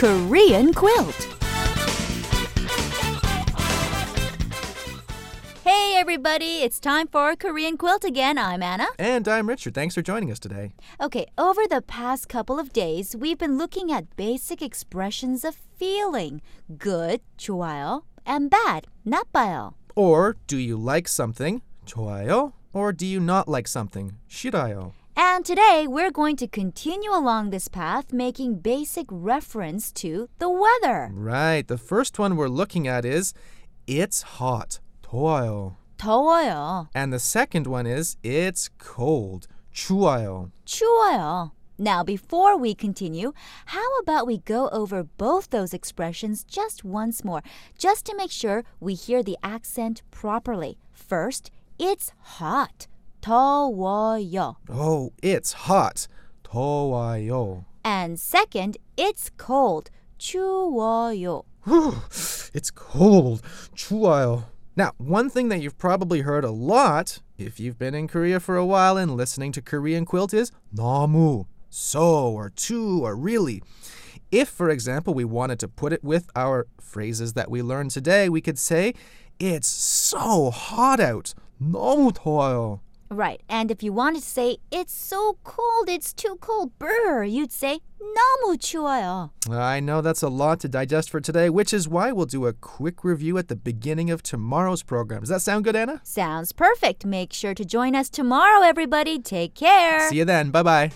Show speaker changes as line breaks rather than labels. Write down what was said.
Korean quilt. Hey everybody, it's time for Korean quilt again. I'm Anna.
And I'm Richard. Thanks for joining us today.
Okay, over the past couple of days, we've been looking at basic expressions of feeling good, 좋아요, and bad, 나빠요.
Or do you like something? 좋아요. Or do you not like something? 싫어요.
And today we're going to continue along this path making basic reference to the weather.
Right. The first one we're looking at is it's hot. 더워요.
더워요.
And the second one is it's cold. 추워요.
추워요. Now, before we continue, how about we go over both those expressions just once more, just to make sure we hear the accent properly. First, it's hot. 더워요.
Oh, it's hot. 더워요.
And second, it's cold. 추워요.
Whew, it's cold. 추워요. Now, one thing that you've probably heard a lot if you've been in Korea for a while and listening to Korean quilt is 너무, so, or to, or really. If, for example, we wanted to put it with our phrases that we learned today, we could say, It's so hot out. 너무 더워요.
Right. And if you wanted to say, it's so cold, it's too cold, brr, you'd say, 너무 추워요.
I know that's a lot to digest for today, which is why we'll do a quick review at the beginning of tomorrow's program. Does that sound good, Anna?
Sounds perfect. Make sure to join us tomorrow, everybody. Take care.
See you then. Bye bye.